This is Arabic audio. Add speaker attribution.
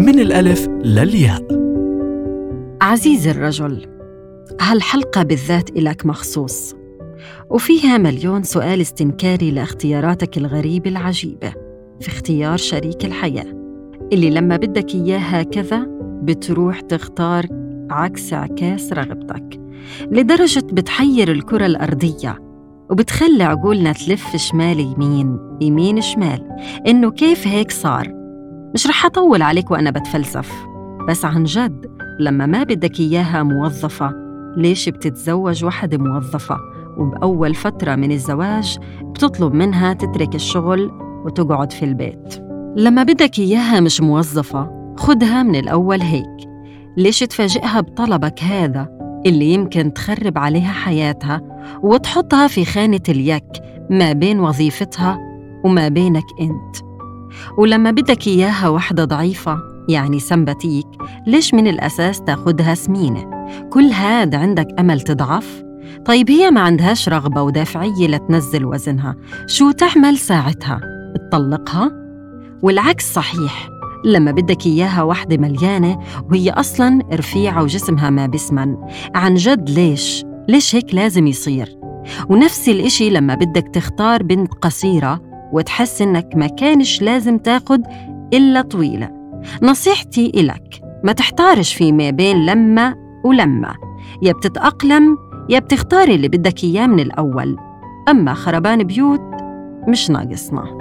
Speaker 1: من الألف للياء.
Speaker 2: عزيزي الرجل هالحلقة بالذات إلك مخصوص وفيها مليون سؤال استنكاري لاختياراتك الغريبة العجيبة في اختيار شريك الحياة. اللي لما بدك إياه هكذا بتروح تختار عكس عكاس رغبتك لدرجة بتحير الكرة الأرضية وبتخلي عقولنا تلف شمال يمين يمين شمال. إنه كيف هيك صار؟ مش رح أطول عليك وأنا بتفلسف. بس عن جد لما ما بدك إياها موظفة ليش بتتزوج وحدة موظفة؟ وبأول فترة من الزواج بتطلب منها تترك الشغل وتقعد في البيت. لما بدك إياها مش موظفة خدها من الأول هيك. ليش تفاجئها بطلبك هذا؟ اللي يمكن تخرب عليها حياتها وتحطها في خانة اليك ما بين وظيفتها وما بينك أنت. ولما بدك إياها وحدة ضعيفة يعني سمباتيك ليش من الأساس تاخدها سمينة كل هاد عندك أمل تضعف؟ طيب هي ما عندهاش رغبة ودافعية لتنزل وزنها شو تعمل ساعتها؟ تطلقها؟ والعكس صحيح لما بدك إياها وحدة مليانة وهي أصلاً رفيعة وجسمها ما بسمن عن جد ليش؟ ليش هيك لازم يصير؟ ونفس الإشي لما بدك تختار بنت قصيرة وتحس إنك ما كانش لازم تاخد إلا طويلة. نصيحتي إلك ما تحتارش في ما بين لما ولما. يا بتتأقلم يا بتختاري اللي بدك إياه من الأول. أما خربان بيوت مش ناقصنا.